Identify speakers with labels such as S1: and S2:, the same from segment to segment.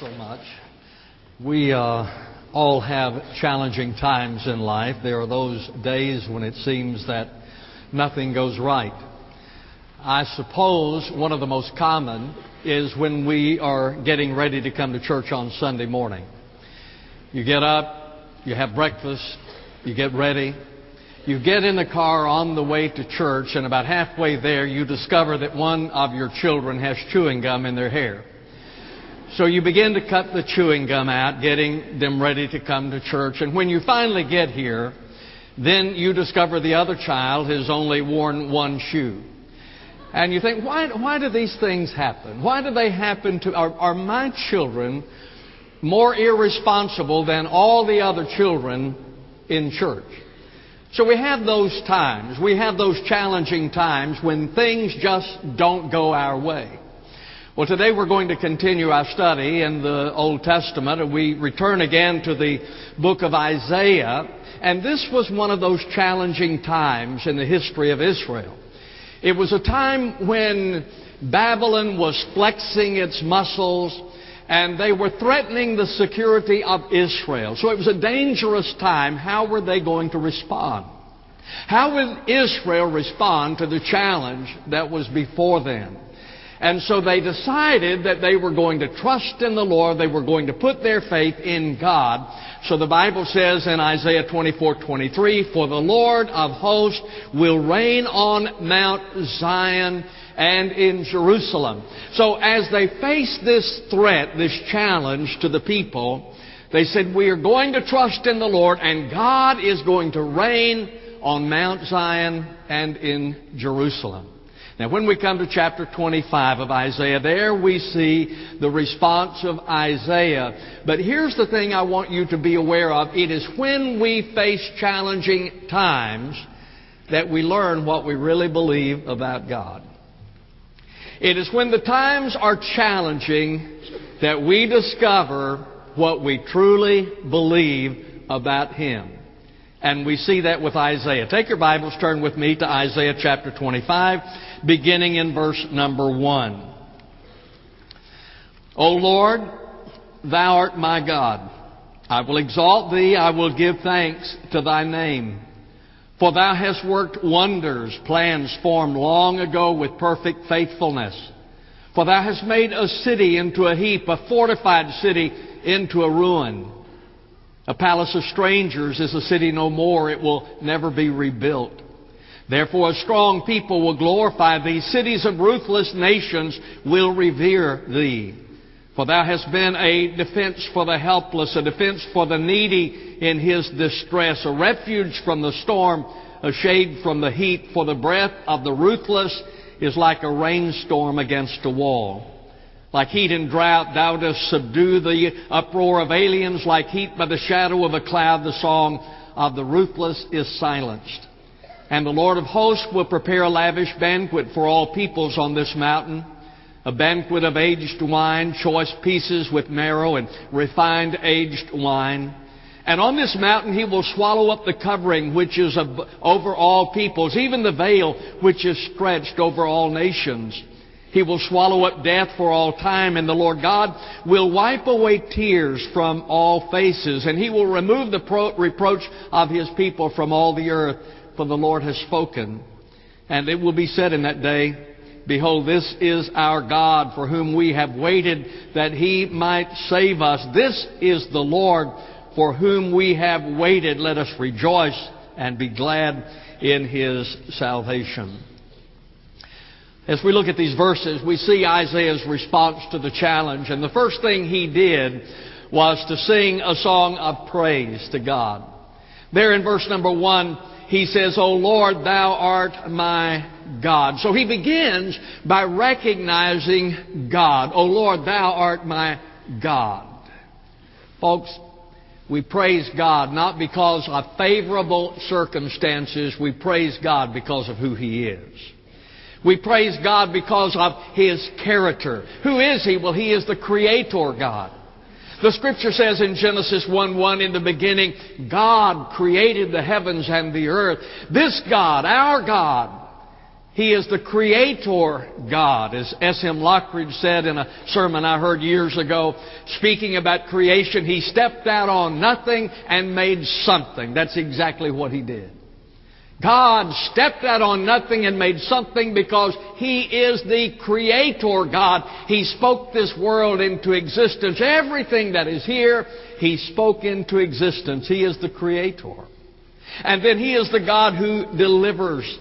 S1: so much. We uh, all have challenging times in life. There are those days when it seems that nothing goes right. I suppose one of the most common is when we are getting ready to come to church on Sunday morning. You get up, you have breakfast, you get ready, you get in the car on the way to church, and about halfway there, you discover that one of your children has chewing gum in their hair. So you begin to cut the chewing gum out, getting them ready to come to church. And when you finally get here, then you discover the other child has only worn one shoe. And you think, why, why do these things happen? Why do they happen to, are, are my children more irresponsible than all the other children in church? So we have those times. We have those challenging times when things just don't go our way. Well, today we're going to continue our study in the Old Testament, and we return again to the book of Isaiah. And this was one of those challenging times in the history of Israel. It was a time when Babylon was flexing its muscles and they were threatening the security of Israel. So it was a dangerous time. How were they going to respond? How would Israel respond to the challenge that was before them? And so they decided that they were going to trust in the Lord. They were going to put their faith in God. So the Bible says in Isaiah 24, 23, For the Lord of hosts will reign on Mount Zion and in Jerusalem. So as they faced this threat, this challenge to the people, they said, We are going to trust in the Lord and God is going to reign on Mount Zion and in Jerusalem. Now, when we come to chapter 25 of Isaiah, there we see the response of Isaiah. But here's the thing I want you to be aware of. It is when we face challenging times that we learn what we really believe about God. It is when the times are challenging that we discover what we truly believe about Him. And we see that with Isaiah. Take your Bibles, turn with me to Isaiah chapter 25 beginning in verse number 1. O Lord, thou art my God. I will exalt thee, I will give thanks to thy name. For thou hast worked wonders, plans formed long ago with perfect faithfulness. For thou hast made a city into a heap, a fortified city into a ruin. A palace of strangers is a city no more, it will never be rebuilt. Therefore, a strong people will glorify thee. Cities of ruthless nations will revere thee. For thou hast been a defense for the helpless, a defense for the needy in his distress, a refuge from the storm, a shade from the heat. For the breath of the ruthless is like a rainstorm against a wall. Like heat and drought, thou dost subdue the uproar of aliens. Like heat by the shadow of a cloud, the song of the ruthless is silenced. And the Lord of hosts will prepare a lavish banquet for all peoples on this mountain, a banquet of aged wine, choice pieces with marrow and refined aged wine. And on this mountain he will swallow up the covering which is over all peoples, even the veil which is stretched over all nations. He will swallow up death for all time, and the Lord God will wipe away tears from all faces, and He will remove the pro- reproach of His people from all the earth for the Lord has spoken. And it will be said in that day, Behold, this is our God for whom we have waited that he might save us. This is the Lord for whom we have waited. Let us rejoice and be glad in his salvation. As we look at these verses, we see Isaiah's response to the challenge. And the first thing he did was to sing a song of praise to God. There in verse number one, he says, O Lord, thou art my God. So he begins by recognizing God. O Lord, thou art my God. Folks, we praise God not because of favorable circumstances. We praise God because of who He is. We praise God because of His character. Who is He? Well, He is the Creator God. The scripture says in Genesis 1 1, in the beginning, God created the heavens and the earth. This God, our God, He is the creator God, as S.M. Lockridge said in a sermon I heard years ago, speaking about creation. He stepped out on nothing and made something. That's exactly what he did. God stepped out on nothing and made something because He is the Creator God. He spoke this world into existence. Everything that is here, He spoke into existence. He is the Creator. And then He is the God who delivers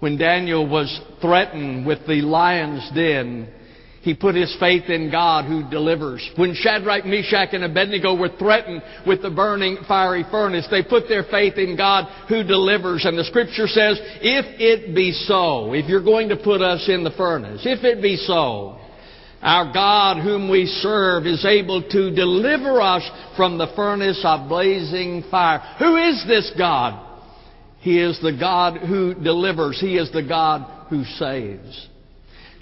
S1: when Daniel was threatened with the lion's den, he put his faith in God who delivers. When Shadrach, Meshach, and Abednego were threatened with the burning fiery furnace, they put their faith in God who delivers. And the scripture says, if it be so, if you're going to put us in the furnace, if it be so, our God whom we serve is able to deliver us from the furnace of blazing fire. Who is this God? He is the God who delivers. He is the God who saves.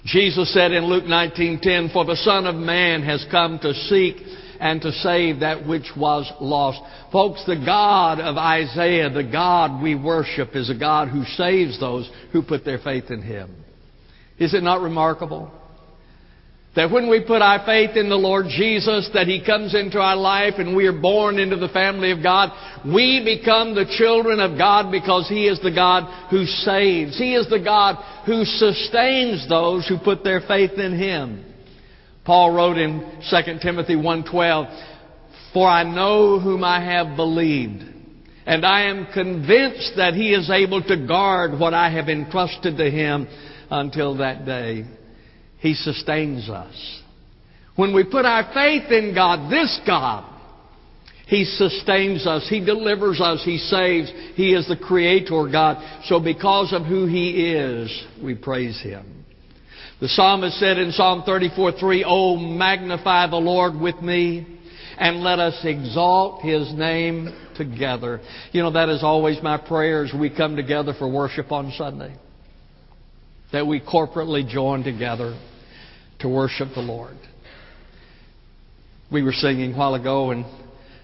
S1: Jesus said in Luke 19:10, "For the Son of Man has come to seek and to save that which was lost." Folks, the God of Isaiah, the God we worship, is a God who saves those who put their faith in Him. Is it not remarkable? That when we put our faith in the Lord Jesus, that He comes into our life and we are born into the family of God, we become the children of God because He is the God who saves. He is the God who sustains those who put their faith in Him. Paul wrote in 2 Timothy 1.12, For I know whom I have believed, and I am convinced that He is able to guard what I have entrusted to Him until that day. He sustains us. When we put our faith in God, this God, He sustains us. He delivers us. He saves. He is the Creator God. So because of who He is, we praise Him. The psalmist said in Psalm 34 3, Oh, magnify the Lord with me and let us exalt His name together. You know, that is always my prayer as we come together for worship on Sunday that we corporately join together to worship the Lord. We were singing a while ago, and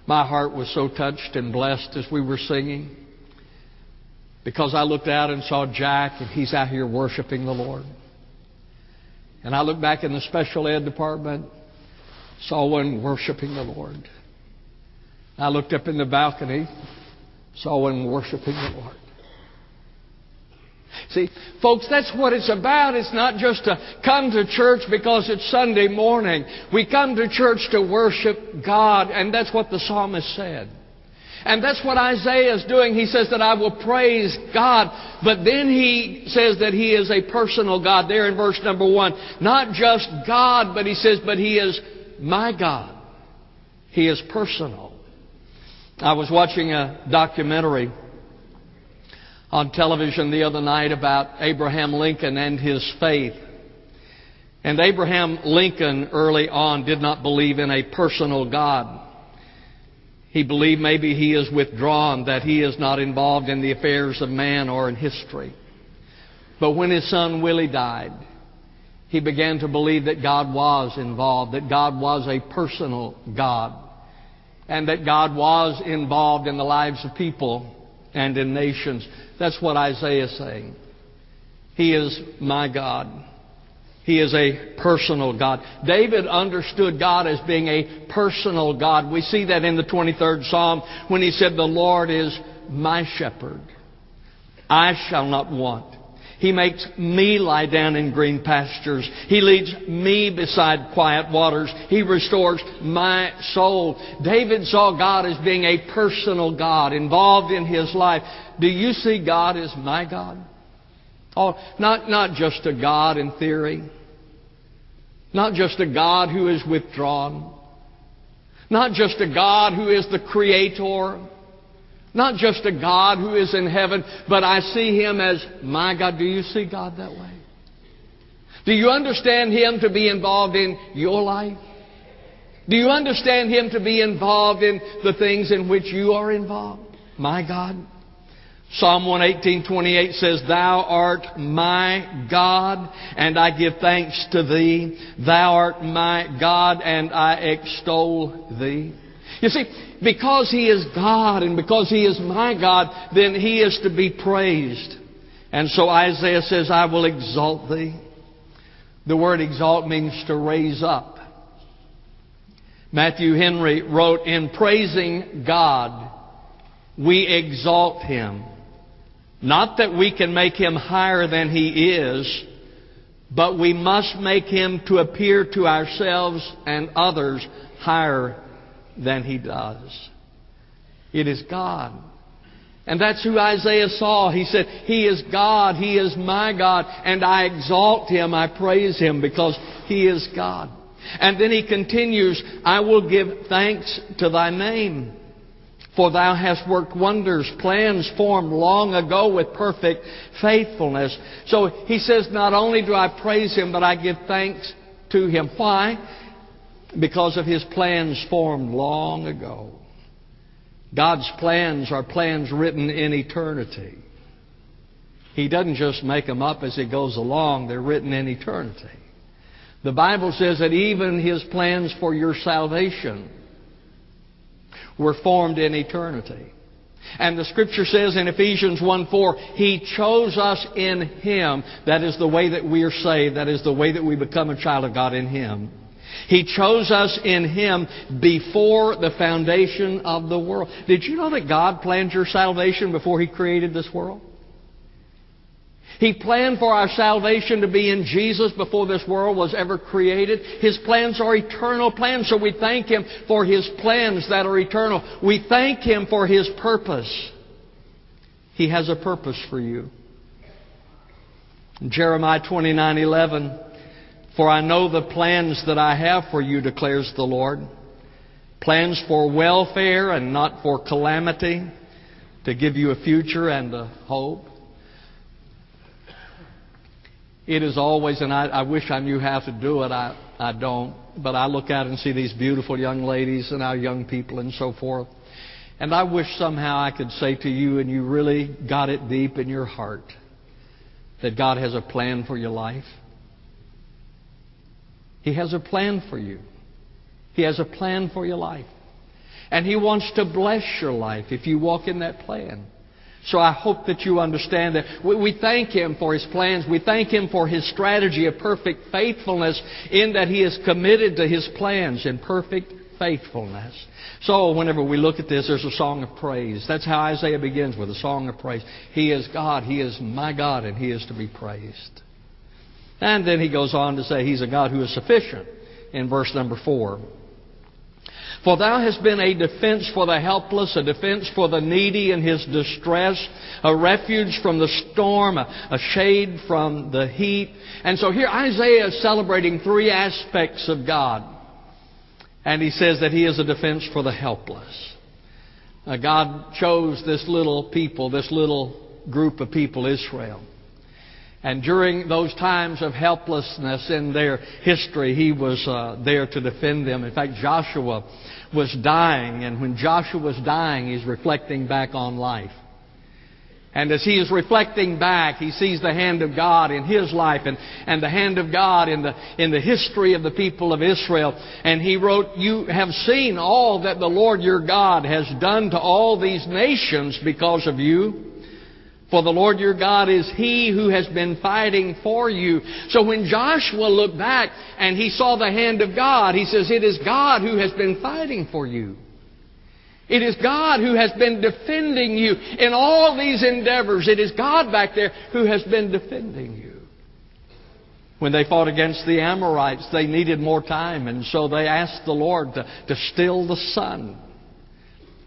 S1: my heart was so touched and blessed as we were singing because I looked out and saw Jack, and he's out here worshiping the Lord. And I looked back in the special ed department, saw one worshiping the Lord. I looked up in the balcony, saw one worshiping the Lord. See, folks, that's what it's about. It's not just to come to church because it's Sunday morning. We come to church to worship God, and that's what the psalmist said. And that's what Isaiah is doing. He says that I will praise God. But then he says that he is a personal God there in verse number one. Not just God, but he says, but he is my God. He is personal. I was watching a documentary on television the other night about Abraham Lincoln and his faith. And Abraham Lincoln early on did not believe in a personal God. He believed maybe he is withdrawn, that he is not involved in the affairs of man or in history. But when his son Willie died, he began to believe that God was involved, that God was a personal God, and that God was involved in the lives of people and in nations. That's what Isaiah is saying. He is my God. He is a personal God. David understood God as being a personal God. We see that in the 23rd Psalm when he said, The Lord is my shepherd. I shall not want. He makes me lie down in green pastures. He leads me beside quiet waters. He restores my soul. David saw God as being a personal God involved in his life. Do you see God as my God? Oh, not, not just a God in theory. Not just a God who is withdrawn. Not just a God who is the creator. Not just a God who is in heaven, but I see Him as my God. Do you see God that way? Do you understand Him to be involved in your life? Do you understand Him to be involved in the things in which you are involved? My God. Psalm 118:28 says, "Thou art my God, and I give thanks to thee. Thou art my God, and I extol thee." You see, because He is God and because He is my God, then He is to be praised. And so Isaiah says, I will exalt thee. The word exalt means to raise up. Matthew Henry wrote, In praising God, we exalt Him. Not that we can make Him higher than He is, but we must make Him to appear to ourselves and others higher than He does. It is God. And that's who Isaiah saw. He said, He is God. He is my God. And I exalt Him. I praise Him because He is God. And then he continues, I will give thanks to thy name. For thou hast worked wonders, plans formed long ago with perfect faithfulness. So he says, not only do I praise him, but I give thanks to him. Why? Because of his plans formed long ago. God's plans are plans written in eternity. He doesn't just make them up as he goes along, they're written in eternity. The Bible says that even His plans for your salvation were formed in eternity. And the scripture says in Ephesians 1 4, He chose us in Him. That is the way that we are saved. That is the way that we become a child of God in Him. He chose us in Him before the foundation of the world. Did you know that God planned your salvation before He created this world? He planned for our salvation to be in Jesus before this world was ever created. His plans are eternal plans, so we thank Him for His plans that are eternal. We thank Him for His purpose. He has a purpose for you. In Jeremiah 29:11 For I know the plans that I have for you declares the Lord plans for welfare and not for calamity to give you a future and a hope it is always, and I, I wish I knew how to do it. I, I don't. But I look out and see these beautiful young ladies and our young people and so forth. And I wish somehow I could say to you, and you really got it deep in your heart, that God has a plan for your life. He has a plan for you. He has a plan for your life. And He wants to bless your life if you walk in that plan. So I hope that you understand that. We thank Him for His plans. We thank Him for His strategy of perfect faithfulness in that He is committed to His plans in perfect faithfulness. So whenever we look at this, there's a song of praise. That's how Isaiah begins with a song of praise. He is God. He is my God, and He is to be praised. And then he goes on to say He's a God who is sufficient in verse number four. For thou hast been a defense for the helpless, a defense for the needy in his distress, a refuge from the storm, a, shade from the heat. And so here Isaiah is celebrating three aspects of God. And he says that he is a defense for the helpless. Uh, God chose this little people, this little group of people, Israel. And during those times of helplessness in their history, he was uh, there to defend them. In fact, Joshua was dying, and when Joshua was dying, he's reflecting back on life. And as he is reflecting back, he sees the hand of God in his life and, and the hand of God in the, in the history of the people of Israel. And he wrote, You have seen all that the Lord your God has done to all these nations because of you. For the Lord your God is He who has been fighting for you. So when Joshua looked back and he saw the hand of God, he says, It is God who has been fighting for you. It is God who has been defending you in all these endeavors. It is God back there who has been defending you. When they fought against the Amorites, they needed more time, and so they asked the Lord to, to still the sun.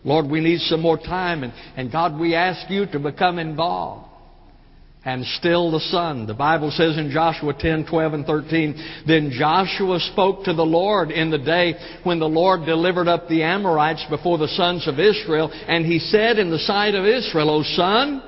S1: Lord, we need some more time. And, and God, we ask you to become involved and still the sun. The Bible says in Joshua 10, 12, and 13, Then Joshua spoke to the Lord in the day when the Lord delivered up the Amorites before the sons of Israel, and he said in the sight of Israel, O sun,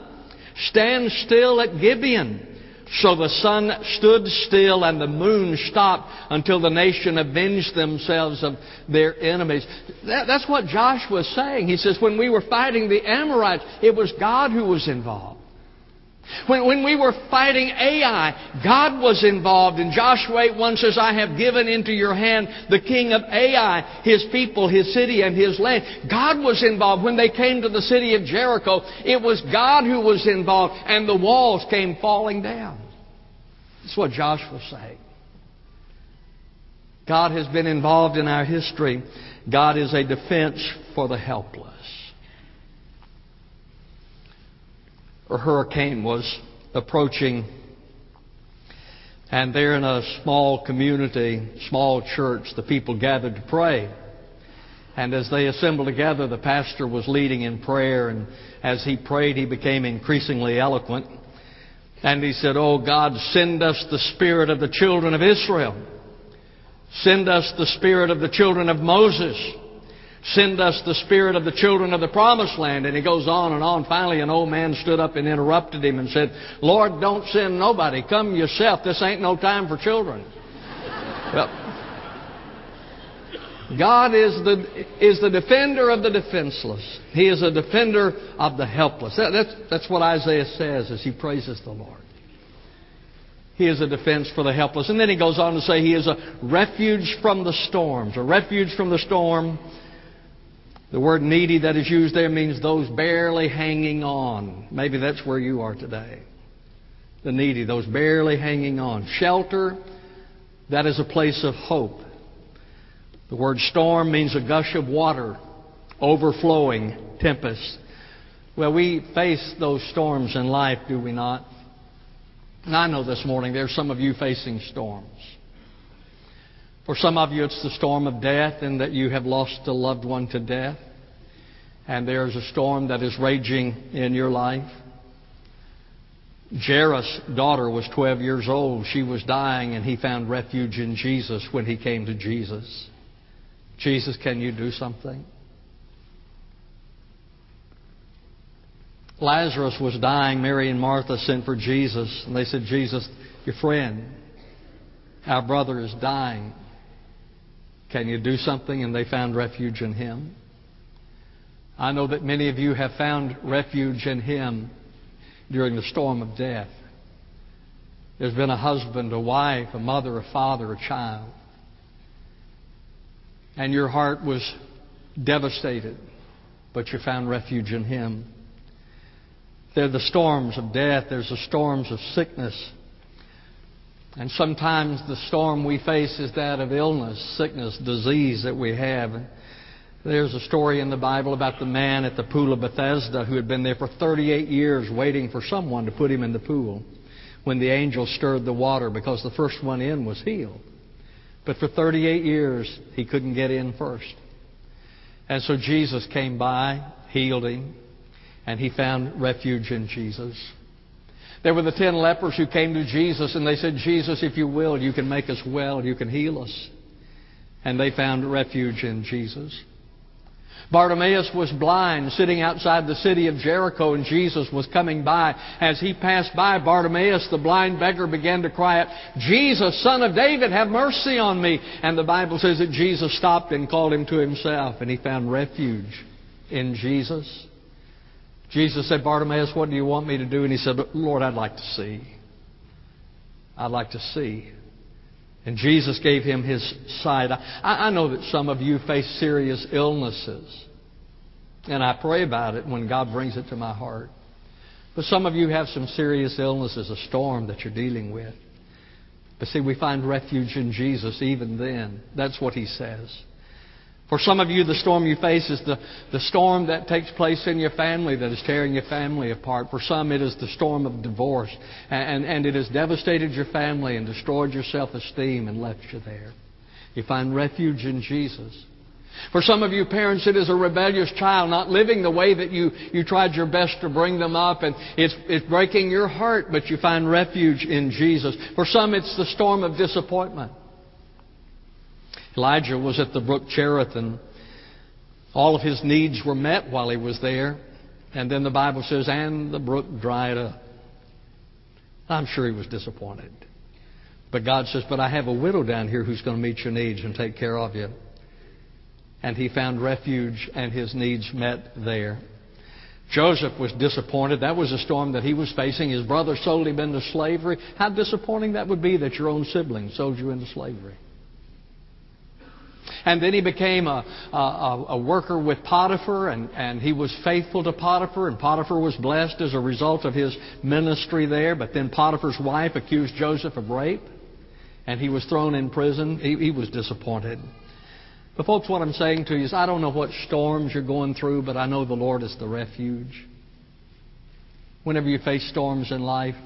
S1: stand still at Gibeon. So the sun stood still and the moon stopped until the nation avenged themselves of their enemies. That, that's what Joshua is saying. He says, when we were fighting the Amorites, it was God who was involved. When, when we were fighting Ai, God was involved. And Joshua 8 1 says, I have given into your hand the king of Ai, his people, his city, and his land. God was involved. When they came to the city of Jericho, it was God who was involved, and the walls came falling down. That's what Joshua saying. God has been involved in our history. God is a defense for the helpless. A hurricane was approaching, and there in a small community, small church, the people gathered to pray. And as they assembled together, the pastor was leading in prayer, and as he prayed, he became increasingly eloquent. And he said, Oh God, send us the spirit of the children of Israel. Send us the spirit of the children of Moses. Send us the spirit of the children of the promised land. And he goes on and on. Finally, an old man stood up and interrupted him and said, Lord, don't send nobody. Come yourself. This ain't no time for children. well, God is the, is the defender of the defenseless. He is a defender of the helpless. That, that's, that's what Isaiah says as he praises the Lord. He is a defense for the helpless. And then he goes on to say he is a refuge from the storms. A refuge from the storm. The word needy that is used there means those barely hanging on. Maybe that's where you are today. The needy, those barely hanging on. Shelter, that is a place of hope. The word storm means a gush of water, overflowing, tempest. Well, we face those storms in life, do we not? And I know this morning there's some of you facing storms. For some of you, it's the storm of death and that you have lost a loved one to death. And there's a storm that is raging in your life. Jairus' daughter was 12 years old. She was dying, and he found refuge in Jesus when he came to Jesus. Jesus, can you do something? Lazarus was dying. Mary and Martha sent for Jesus, and they said, Jesus, your friend, our brother is dying. Can you do something? And they found refuge in him. I know that many of you have found refuge in him during the storm of death. There's been a husband, a wife, a mother, a father, a child. And your heart was devastated, but you found refuge in him. There are the storms of death, there's the storms of sickness. And sometimes the storm we face is that of illness, sickness, disease that we have. There's a story in the Bible about the man at the pool of Bethesda who had been there for 38 years waiting for someone to put him in the pool when the angel stirred the water because the first one in was healed. But for 38 years, he couldn't get in first. And so Jesus came by, healed him, and he found refuge in Jesus. There were the ten lepers who came to Jesus and they said, Jesus, if you will, you can make us well, you can heal us. And they found refuge in Jesus. Bartimaeus was blind, sitting outside the city of Jericho, and Jesus was coming by. As he passed by Bartimaeus, the blind beggar began to cry out, Jesus, son of David, have mercy on me. And the Bible says that Jesus stopped and called him to himself, and he found refuge in Jesus. Jesus said, Bartimaeus, what do you want me to do? And he said, Lord, I'd like to see. I'd like to see. And Jesus gave him his sight. I, I know that some of you face serious illnesses. And I pray about it when God brings it to my heart. But some of you have some serious illnesses, a storm that you're dealing with. But see, we find refuge in Jesus even then. That's what he says. For some of you, the storm you face is the, the storm that takes place in your family that is tearing your family apart. For some, it is the storm of divorce. And, and it has devastated your family and destroyed your self esteem and left you there. You find refuge in Jesus. For some of you parents, it is a rebellious child not living the way that you, you tried your best to bring them up, and it's, it's breaking your heart, but you find refuge in Jesus. For some, it's the storm of disappointment. Elijah was at the brook Cherith, and all of his needs were met while he was there. And then the Bible says, and the brook dried up. I'm sure he was disappointed. But God says, But I have a widow down here who's going to meet your needs and take care of you. And he found refuge and his needs met there. Joseph was disappointed. That was a storm that he was facing. His brother sold him into slavery. How disappointing that would be that your own sibling sold you into slavery. And then he became a, a, a, worker with Potiphar, and, and he was faithful to Potiphar, and Potiphar was blessed as a result of his ministry there. But then Potiphar's wife accused Joseph of rape, and he was thrown in prison. He, he was disappointed. But, folks, what I'm saying to you is I don't know what storms you're going through, but I know the Lord is the refuge. Whenever you face storms in life,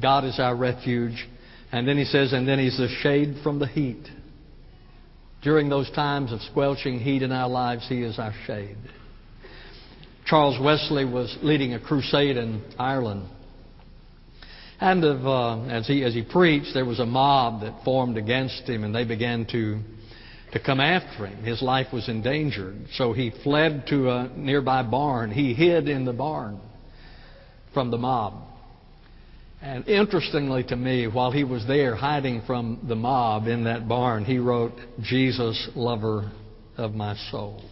S1: God is our refuge. And then he says, and then he's the shade from the heat. During those times of squelching heat in our lives, he is our shade. Charles Wesley was leading a crusade in Ireland. And of, uh, as, he, as he preached, there was a mob that formed against him, and they began to to come after him. His life was endangered. So he fled to a nearby barn. He hid in the barn from the mob. And interestingly to me, while he was there hiding from the mob in that barn, he wrote, Jesus, lover of my soul.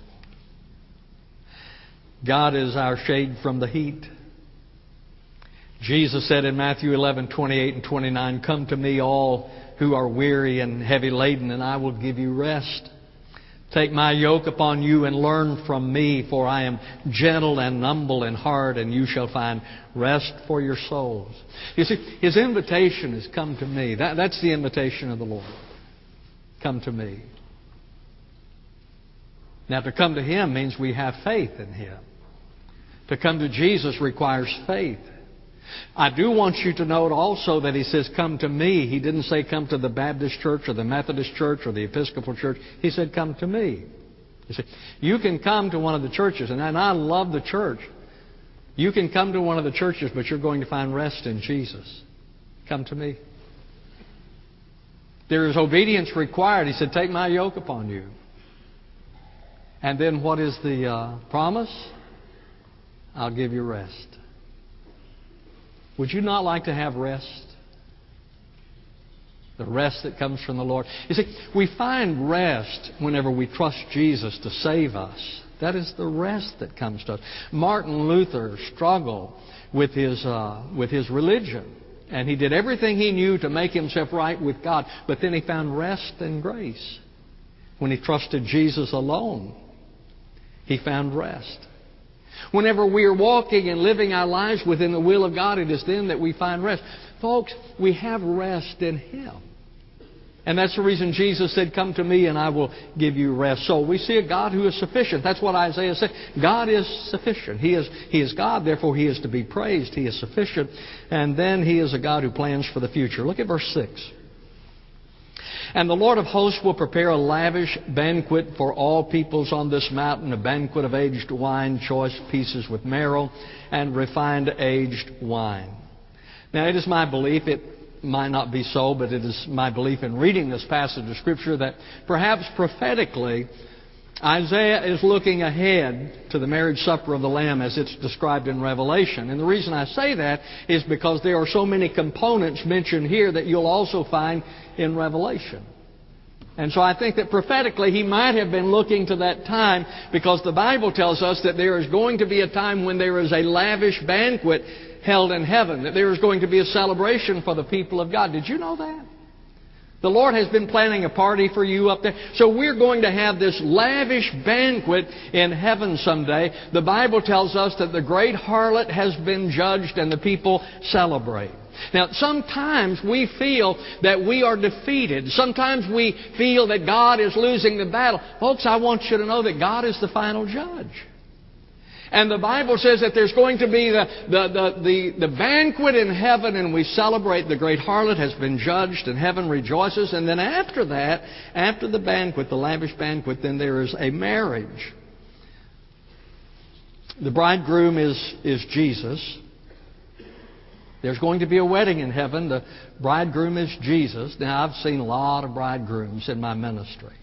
S1: God is our shade from the heat. Jesus said in Matthew 11, 28 and 29, Come to me, all who are weary and heavy laden, and I will give you rest. Take my yoke upon you and learn from me, for I am gentle and humble in heart, and you shall find rest for your souls. You see, his invitation is come to me. That, that's the invitation of the Lord. Come to me. Now, to come to him means we have faith in him. To come to Jesus requires faith. I do want you to note also that he says, Come to me. He didn't say, Come to the Baptist church or the Methodist church or the Episcopal church. He said, Come to me. You see, you can come to one of the churches, and I love the church. You can come to one of the churches, but you're going to find rest in Jesus. Come to me. There is obedience required. He said, Take my yoke upon you. And then what is the uh, promise? I'll give you rest. Would you not like to have rest? The rest that comes from the Lord. You see, we find rest whenever we trust Jesus to save us. That is the rest that comes to us. Martin Luther struggled with his, uh, with his religion. And he did everything he knew to make himself right with God. But then he found rest and grace. When he trusted Jesus alone, he found rest. Whenever we are walking and living our lives within the will of God, it is then that we find rest. Folks, we have rest in Him. And that's the reason Jesus said, Come to me and I will give you rest. So we see a God who is sufficient. That's what Isaiah said. God is sufficient. He is, he is God, therefore He is to be praised. He is sufficient. And then He is a God who plans for the future. Look at verse 6. And the Lord of hosts will prepare a lavish banquet for all peoples on this mountain, a banquet of aged wine, choice pieces with marrow, and refined aged wine. Now, it is my belief, it might not be so, but it is my belief in reading this passage of Scripture that perhaps prophetically, Isaiah is looking ahead to the marriage supper of the Lamb as it's described in Revelation. And the reason I say that is because there are so many components mentioned here that you'll also find in Revelation. And so I think that prophetically he might have been looking to that time because the Bible tells us that there is going to be a time when there is a lavish banquet held in heaven, that there is going to be a celebration for the people of God. Did you know that? The Lord has been planning a party for you up there. So we're going to have this lavish banquet in heaven someday. The Bible tells us that the great harlot has been judged and the people celebrate. Now, sometimes we feel that we are defeated. Sometimes we feel that God is losing the battle. Folks, I want you to know that God is the final judge. And the Bible says that there's going to be the, the, the, the, the banquet in heaven, and we celebrate the great harlot has been judged, and heaven rejoices. And then after that, after the banquet, the lavish banquet, then there is a marriage. The bridegroom is, is Jesus. There's going to be a wedding in heaven. The bridegroom is Jesus. Now, I've seen a lot of bridegrooms in my ministry.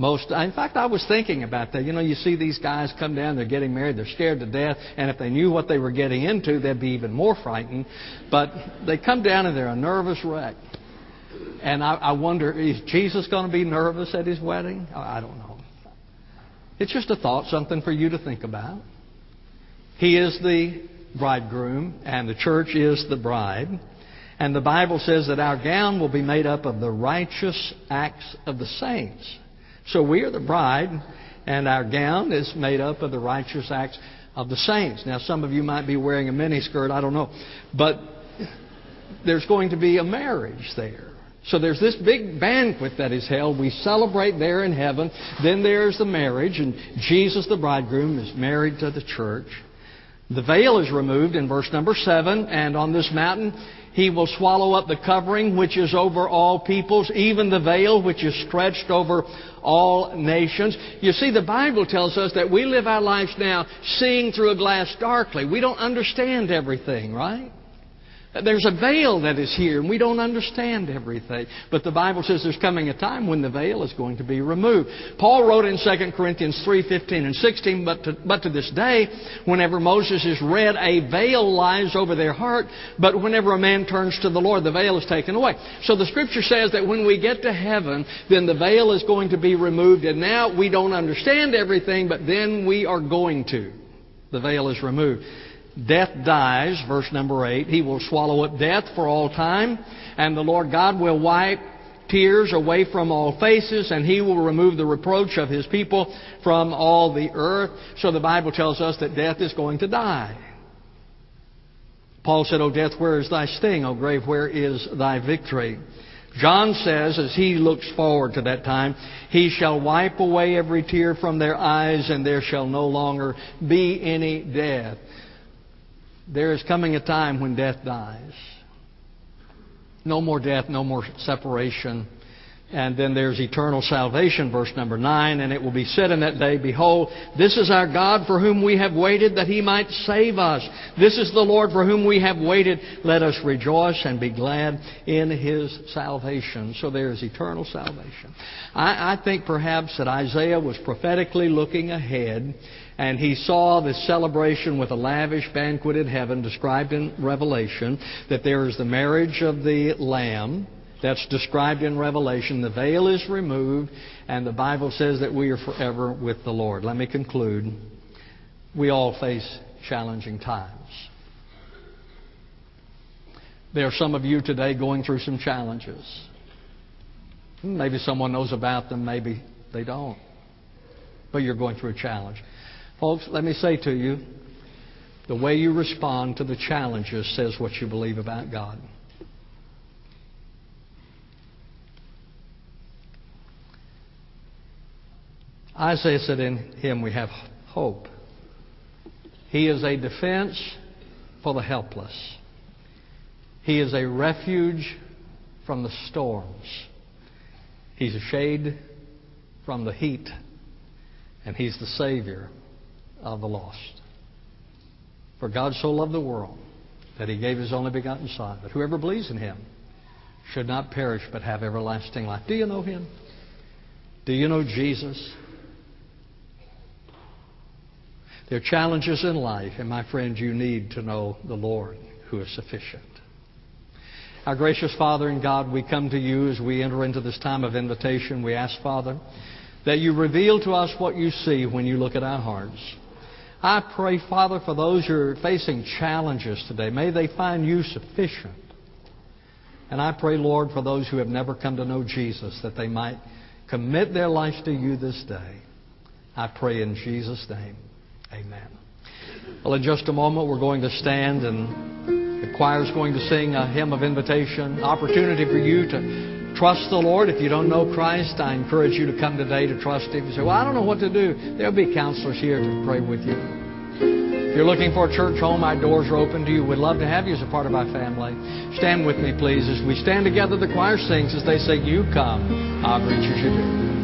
S1: Most, uh, in fact, I was thinking about that. You know, you see these guys come down, they're getting married, they're scared to death, and if they knew what they were getting into, they'd be even more frightened. But they come down and they're a nervous wreck. And I, I wonder, is Jesus going to be nervous at his wedding? I don't know. It's just a thought, something for you to think about. He is the bridegroom, and the church is the bride. And the Bible says that our gown will be made up of the righteous acts of the saints. So we are the bride, and our gown is made up of the righteous acts of the saints. Now, some of you might be wearing a miniskirt, I don't know. But there's going to be a marriage there. So there's this big banquet that is held. We celebrate there in heaven. Then there's the marriage, and Jesus, the bridegroom, is married to the church. The veil is removed in verse number 7, and on this mountain he will swallow up the covering which is over all peoples, even the veil which is stretched over all nations. You see, the Bible tells us that we live our lives now seeing through a glass darkly. We don't understand everything, right? There's a veil that is here, and we don't understand everything. But the Bible says there's coming a time when the veil is going to be removed. Paul wrote in 2 Corinthians 3:15 and 16, but to, but to this day, whenever Moses is read, a veil lies over their heart, but whenever a man turns to the Lord, the veil is taken away. So the Scripture says that when we get to heaven, then the veil is going to be removed, and now we don't understand everything, but then we are going to. The veil is removed. Death dies, verse number 8. He will swallow up death for all time, and the Lord God will wipe tears away from all faces, and he will remove the reproach of his people from all the earth. So the Bible tells us that death is going to die. Paul said, O death, where is thy sting? O grave, where is thy victory? John says, as he looks forward to that time, he shall wipe away every tear from their eyes, and there shall no longer be any death. There is coming a time when death dies. No more death, no more separation. And then there's eternal salvation, verse number 9. And it will be said in that day, Behold, this is our God for whom we have waited that he might save us. This is the Lord for whom we have waited. Let us rejoice and be glad in his salvation. So there is eternal salvation. I, I think perhaps that Isaiah was prophetically looking ahead and he saw this celebration with a lavish banquet in heaven described in Revelation, that there is the marriage of the Lamb that's described in Revelation. The veil is removed, and the Bible says that we are forever with the Lord. Let me conclude. We all face challenging times. There are some of you today going through some challenges. Maybe someone knows about them, maybe they don't. But you're going through a challenge. Folks, let me say to you the way you respond to the challenges says what you believe about God. Isaiah said, In him we have hope. He is a defense for the helpless. He is a refuge from the storms. He's a shade from the heat. And He's the Savior of the lost. For God so loved the world that he gave his only begotten Son, that whoever believes in him should not perish but have everlasting life. Do you know him? Do you know Jesus? There are challenges in life, and my friend, you need to know the Lord who is sufficient. Our gracious Father and God, we come to you as we enter into this time of invitation. We ask, Father, that you reveal to us what you see when you look at our hearts. I pray, Father, for those who are facing challenges today. May they find you sufficient. And I pray, Lord, for those who have never come to know Jesus, that they might commit their life to you this day. I pray in Jesus' name. Amen. Well, in just a moment, we're going to stand and the choir is going to sing a hymn of invitation, opportunity for you to trust the Lord. If you don't know Christ, I encourage you to come today to trust Him. You say, Well, I don't know what to do. There'll be counselors here to pray with you. If you're looking for a church home, our doors are open to you. We'd love to have you as a part of our family. Stand with me, please, as we stand together. The choir sings as they say, You come. I'll greet you as you do.